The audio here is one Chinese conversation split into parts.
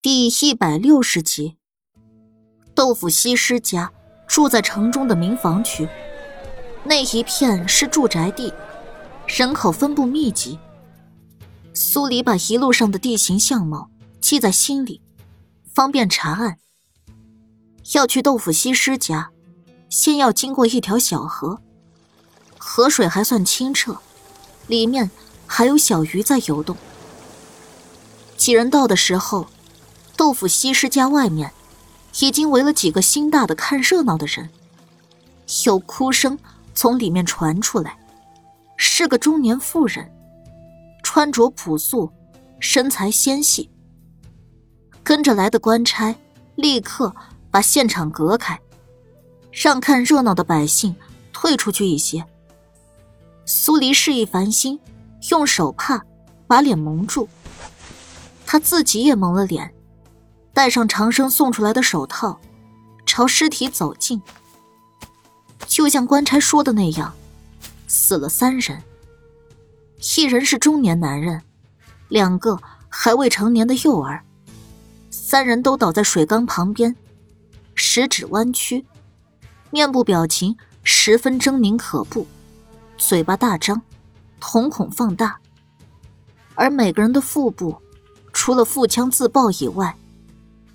第一百六十集，豆腐西施家住在城中的民房区，那一片是住宅地，人口分布密集。苏黎把一路上的地形相貌记在心里，方便查案。要去豆腐西施家，先要经过一条小河，河水还算清澈，里面还有小鱼在游动。几人到的时候。豆腐西施家外面，已经围了几个心大的看热闹的人。有哭声从里面传出来，是个中年妇人，穿着朴素，身材纤细。跟着来的官差立刻把现场隔开，让看热闹的百姓退出去一些。苏黎示意繁星用手帕把脸蒙住，他自己也蒙了脸。戴上长生送出来的手套，朝尸体走近。就像官差说的那样，死了三人，一人是中年男人，两个还未成年的幼儿，三人都倒在水缸旁边，食指弯曲，面部表情十分狰狞可怖，嘴巴大张，瞳孔放大，而每个人的腹部，除了腹腔自爆以外，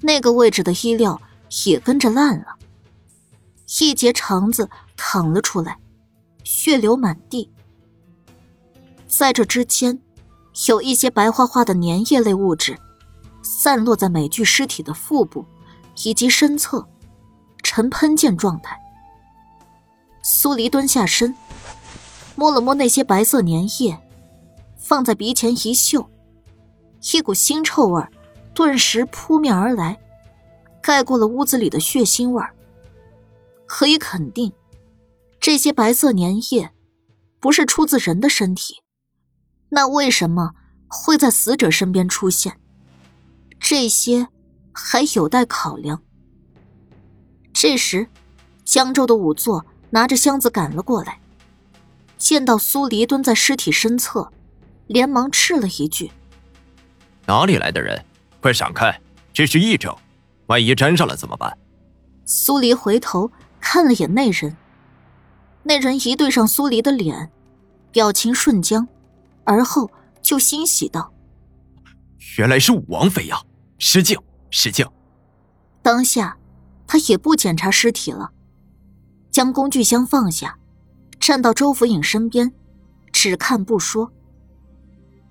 那个位置的衣料也跟着烂了，一截肠子淌了出来，血流满地。在这之间，有一些白花花的粘液类物质，散落在每具尸体的腹部以及身侧，呈喷溅状态。苏黎蹲下身，摸了摸那些白色粘液，放在鼻前一嗅，一股腥臭味儿。顿时扑面而来，盖过了屋子里的血腥味儿。可以肯定，这些白色粘液不是出自人的身体，那为什么会在死者身边出现？这些还有待考量。这时，江州的仵作拿着箱子赶了过来，见到苏黎蹲在尸体身侧，连忙斥了一句：“哪里来的人？”快闪开！这是异症，万一沾上了怎么办？苏黎回头看了眼那人，那人一对上苏黎的脸，表情瞬僵，而后就欣喜道：“原来是武王妃呀！失敬，失敬。”当下，他也不检查尸体了，将工具箱放下，站到周福影身边，只看不说。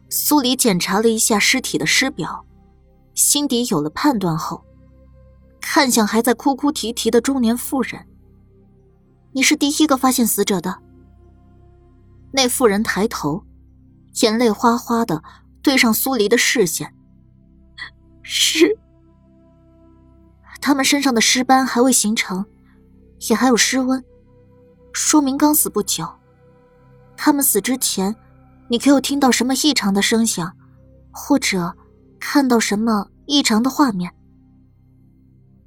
苏黎检查了一下尸体的尸表。心底有了判断后，看向还在哭哭啼啼的中年妇人：“你是第一个发现死者的。”那妇人抬头，眼泪哗哗的对上苏黎的视线：“是。”他们身上的尸斑还未形成，也还有尸温，说明刚死不久。他们死之前，你可有听到什么异常的声响，或者？看到什么异常的画面？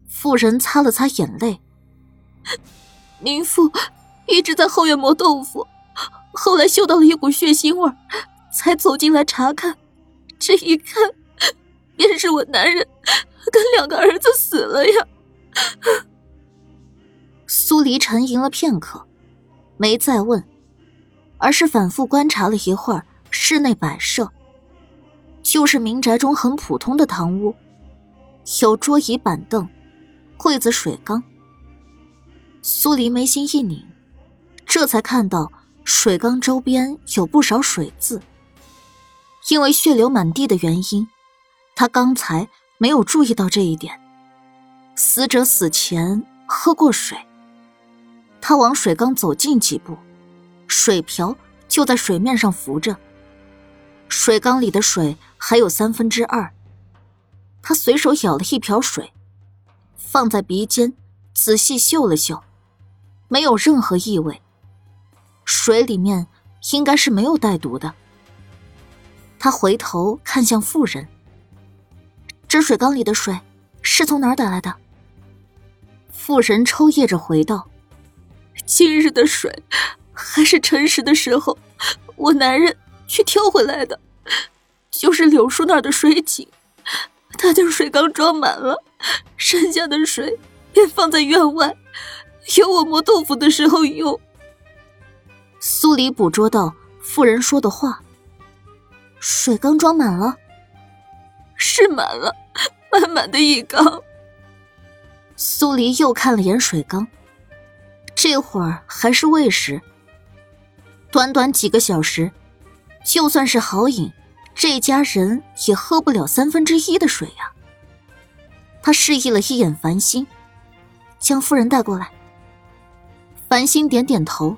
妇人擦了擦眼泪。宁父一直在后院磨豆腐，后来嗅到了一股血腥味才走进来查看。这一看，便是我男人跟两个儿子死了呀。苏黎沉吟了片刻，没再问，而是反复观察了一会儿室内摆设。就是民宅中很普通的堂屋，有桌椅板凳、柜子、水缸。苏黎眉心一拧，这才看到水缸周边有不少水渍。因为血流满地的原因，他刚才没有注意到这一点。死者死前喝过水。他往水缸走近几步，水瓢就在水面上浮着。水缸里的水还有三分之二，他随手舀了一瓢水，放在鼻尖，仔细嗅了嗅，没有任何异味。水里面应该是没有带毒的。他回头看向妇人：“这水缸里的水是从哪儿带来的？”妇人抽噎着回道：“今日的水还是辰时的时候，我男人。”去挑回来的，就是柳树那儿的水井。他将水缸装满了，剩下的水便放在院外，有我磨豆腐的时候用。苏黎捕捉到妇人说的话：“水缸装满了，是满了，满满的一缸。”苏黎又看了眼水缸，这会儿还是未时。短短几个小时，就算是好饮，这家人也喝不了三分之一的水呀。他示意了一眼繁星，将夫人带过来。繁星点点头，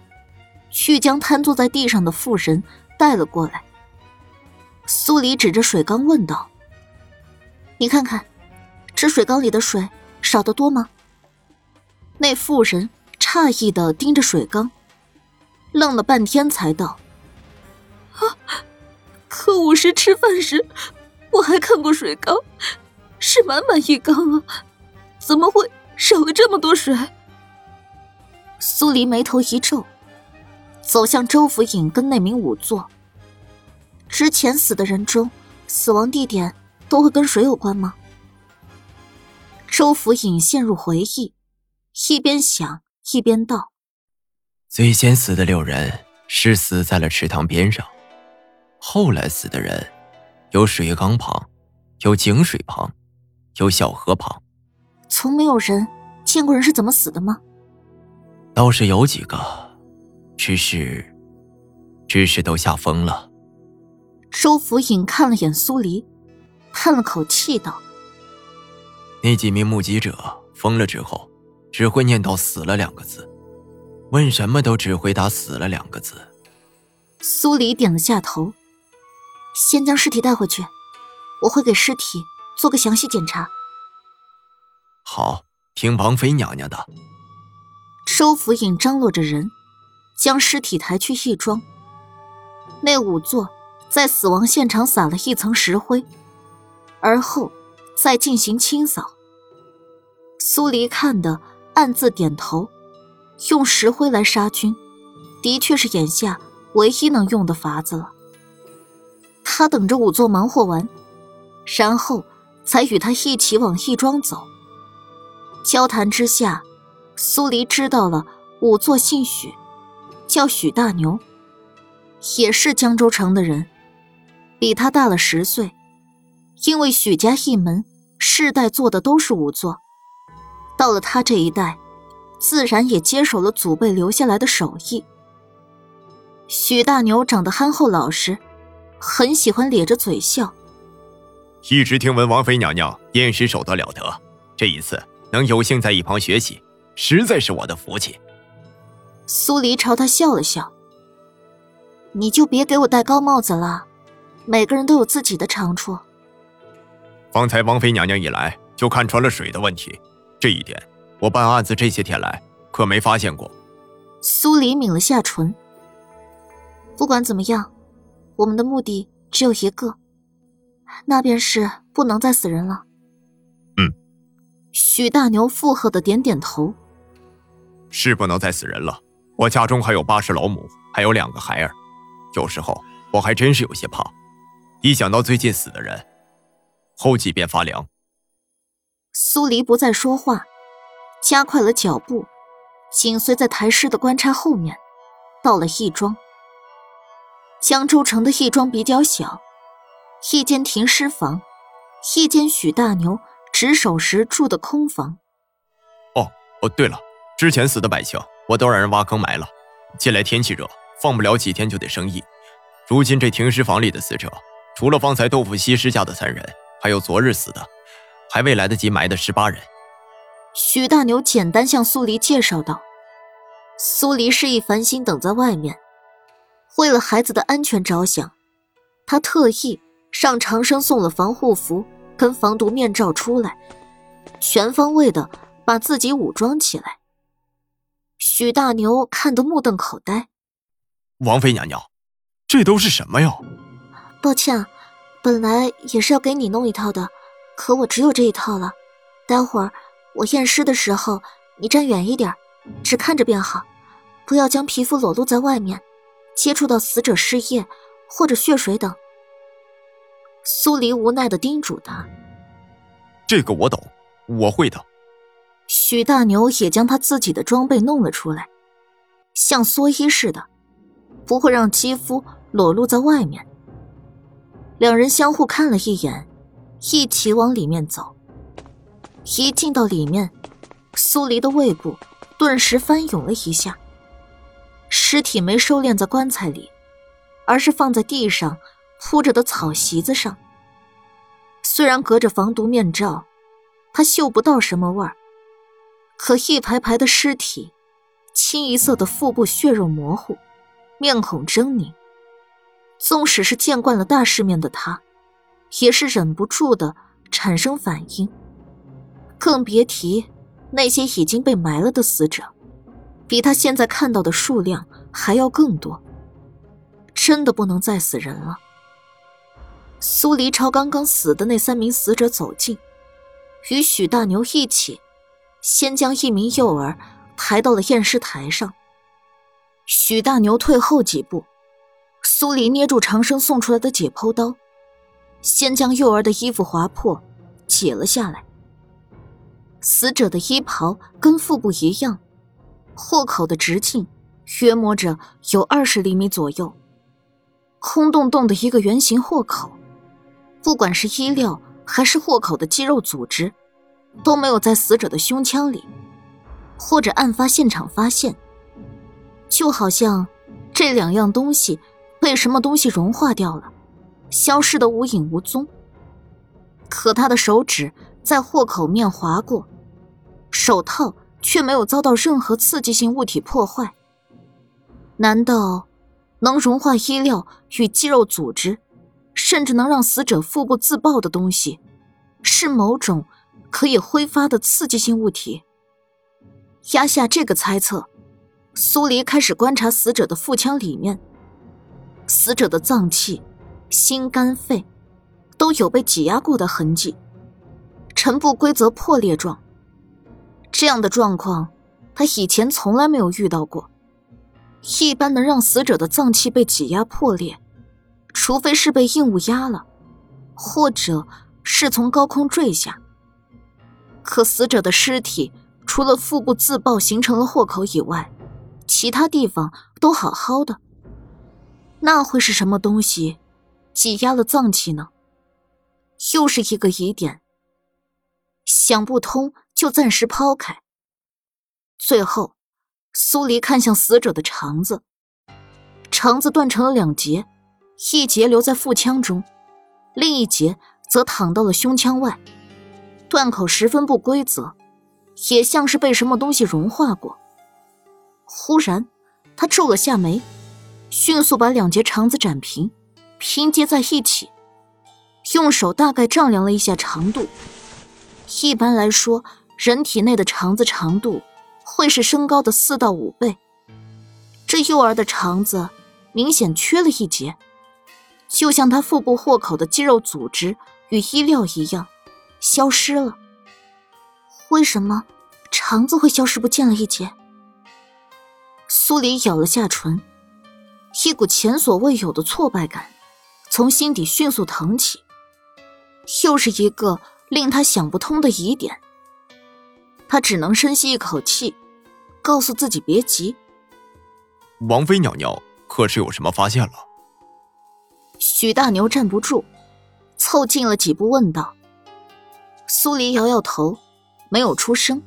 去将瘫坐在地上的妇人带了过来。苏黎指着水缸问道：“你看看，这水缸里的水少得多吗？”那妇人诧异的盯着水缸。愣了半天，才道：“啊，可午时吃饭时，我还看过水缸，是满满一缸啊，怎么会少了这么多水？”苏黎眉头一皱，走向周府尹跟那名仵作。之前死的人中，死亡地点都会跟水有关吗？周府尹陷入回忆，一边想一边道。最先死的六人是死在了池塘边上，后来死的人有水缸旁，有井水旁，有小河旁。从没有人见过人是怎么死的吗？倒是有几个，只是，只是都吓疯了。周福尹看了眼苏黎，叹了口气道：“那几名目击者疯了之后，只会念叨‘死了’两个字。”问什么都只回答“死了”两个字。苏黎点了下头，先将尸体带回去，我会给尸体做个详细检查。好，听王妃娘娘的。周府尹张罗着人，将尸体抬去义庄。那仵作在死亡现场撒了一层石灰，而后再进行清扫。苏黎看的暗自点头。用石灰来杀菌，的确是眼下唯一能用的法子了。他等着仵作忙活完，然后才与他一起往义庄走。交谈之下，苏黎知道了仵作姓许，叫许大牛，也是江州城的人，比他大了十岁。因为许家一门世代做的都是仵作，到了他这一代。自然也接手了祖辈留下来的手艺。许大牛长得憨厚老实，很喜欢咧着嘴笑。一直听闻王妃娘娘验尸手段了得，这一次能有幸在一旁学习，实在是我的福气。苏黎朝他笑了笑：“你就别给我戴高帽子了，每个人都有自己的长处。”方才王妃娘娘一来就看穿了水的问题，这一点。我办案子这些天来，可没发现过。苏黎抿了下唇。不管怎么样，我们的目的只有一个，那便是不能再死人了。嗯。许大牛附和的点点头。是不能再死人了。我家中还有八十老母，还有两个孩儿，有时候我还真是有些怕。一想到最近死的人，后脊便发凉。苏黎不再说话。加快了脚步，紧随在台师的官差后面，到了义庄。江州城的义庄比较小，一间停尸房，一间许大牛值守时住的空房。哦哦，对了，之前死的百姓，我都让人挖坑埋了。近来天气热，放不了几天就得生疫。如今这停尸房里的死者，除了方才豆腐西施下的三人，还有昨日死的，还未来得及埋的十八人。许大牛简单向苏黎介绍道：“苏黎示意繁星等在外面，为了孩子的安全着想，他特意上长生送了防护服跟防毒面罩出来，全方位的把自己武装起来。”许大牛看得目瞪口呆：“王妃娘娘，这都是什么呀？”“抱歉，本来也是要给你弄一套的，可我只有这一套了，待会儿。”我验尸的时候，你站远一点，只看着便好，不要将皮肤裸露在外面，接触到死者尸液或者血水等。苏黎无奈的叮嘱他：“这个我懂，我会的。许大牛也将他自己的装备弄了出来，像蓑衣似的，不会让肌肤裸露在外面。两人相互看了一眼，一起往里面走。一进到里面，苏黎的胃部顿时翻涌了一下。尸体没收敛在棺材里，而是放在地上铺着的草席子上。虽然隔着防毒面罩，他嗅不到什么味儿，可一排排的尸体，清一色的腹部血肉模糊，面孔狰狞。纵使是见惯了大世面的他，也是忍不住的产生反应。更别提那些已经被埋了的死者，比他现在看到的数量还要更多。真的不能再死人了。苏黎朝刚刚死的那三名死者走近，与许大牛一起，先将一名幼儿抬到了验尸台上。许大牛退后几步。苏黎捏住长生送出来的解剖刀，先将幼儿的衣服划破，解了下来。死者的衣袍跟腹部一样，豁口的直径约摸着有二十厘米左右，空洞洞的一个圆形豁口。不管是衣料还是豁口的肌肉组织，都没有在死者的胸腔里，或者案发现场发现。就好像这两样东西。被什么东西融化掉了，消失的无影无踪。可他的手指在豁口面划过，手套却没有遭到任何刺激性物体破坏。难道能融化衣料与肌肉组织，甚至能让死者腹部自爆的东西，是某种可以挥发的刺激性物体？压下这个猜测，苏黎开始观察死者的腹腔里面。死者的脏器、心、肝、肺都有被挤压过的痕迹，呈不规则破裂状。这样的状况，他以前从来没有遇到过。一般能让死者的脏器被挤压破裂，除非是被硬物压了，或者是从高空坠下。可死者的尸体除了腹部自爆形成了豁口以外，其他地方都好好的。那会是什么东西挤压了脏器呢？又是一个疑点。想不通就暂时抛开。最后，苏黎看向死者的肠子，肠子断成了两截，一截留在腹腔中，另一截则躺到了胸腔外，断口十分不规则，也像是被什么东西融化过。忽然，他皱了下眉。迅速把两节肠子斩平，拼接在一起，用手大概丈量了一下长度。一般来说，人体内的肠子长度会是身高的四到五倍。这幼儿的肠子明显缺了一节，就像他腹部豁口的肌肉组织与衣料一样，消失了。为什么肠子会消失不见了一截？苏黎咬了下唇。一股前所未有的挫败感从心底迅速腾起，又是一个令他想不通的疑点。他只能深吸一口气，告诉自己别急。王妃娘娘可是有什么发现了？许大牛站不住，凑近了几步问道。苏黎摇摇头，没有出声。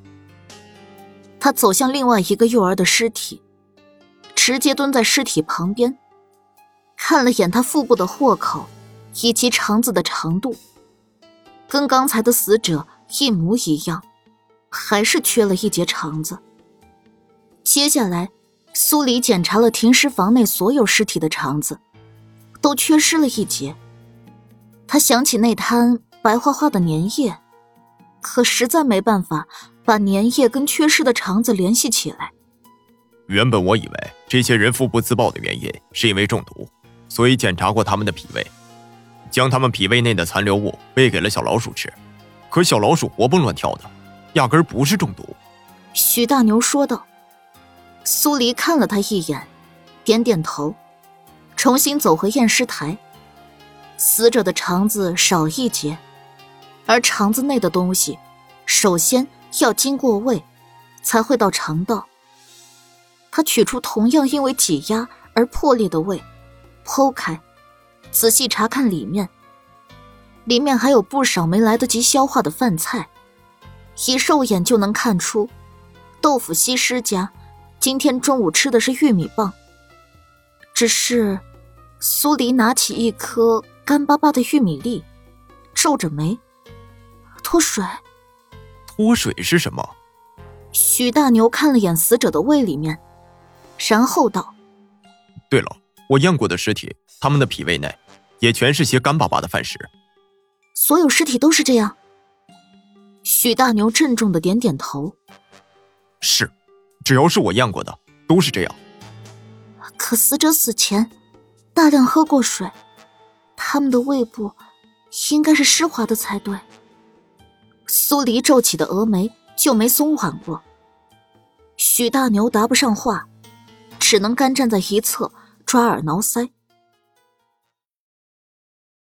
他走向另外一个幼儿的尸体。直接蹲在尸体旁边，看了眼他腹部的豁口，以及肠子的长度，跟刚才的死者一模一样，还是缺了一节肠子。接下来，苏黎检查了停尸房内所有尸体的肠子，都缺失了一节。他想起那滩白花花的粘液，可实在没办法把粘液跟缺失的肠子联系起来。原本我以为这些人腹部自爆的原因是因为中毒，所以检查过他们的脾胃，将他们脾胃内的残留物喂给了小老鼠吃。可小老鼠活蹦乱跳的，压根不是中毒。许大牛说道。苏黎看了他一眼，点点头，重新走回验尸台。死者的肠子少一节，而肠子内的东西，首先要经过胃，才会到肠道。他取出同样因为挤压而破裂的胃，剖开，仔细查看里面。里面还有不少没来得及消化的饭菜，一肉眼就能看出，豆腐西施家今天中午吃的是玉米棒。只是，苏黎拿起一颗干巴巴的玉米粒，皱着眉，脱水。脱水是什么？许大牛看了眼死者的胃里面，然后道：“对了，我验过的尸体，他们的脾胃内也全是些干巴巴的饭食。”所有尸体都是这样。许大牛郑重的点点头：“是，只要是我验过的，都是这样。”可死者死前大量喝过水，他们的胃部应该是湿滑的才对。苏黎皱起的峨眉就没松缓过。许大牛答不上话，只能干站在一侧抓耳挠腮。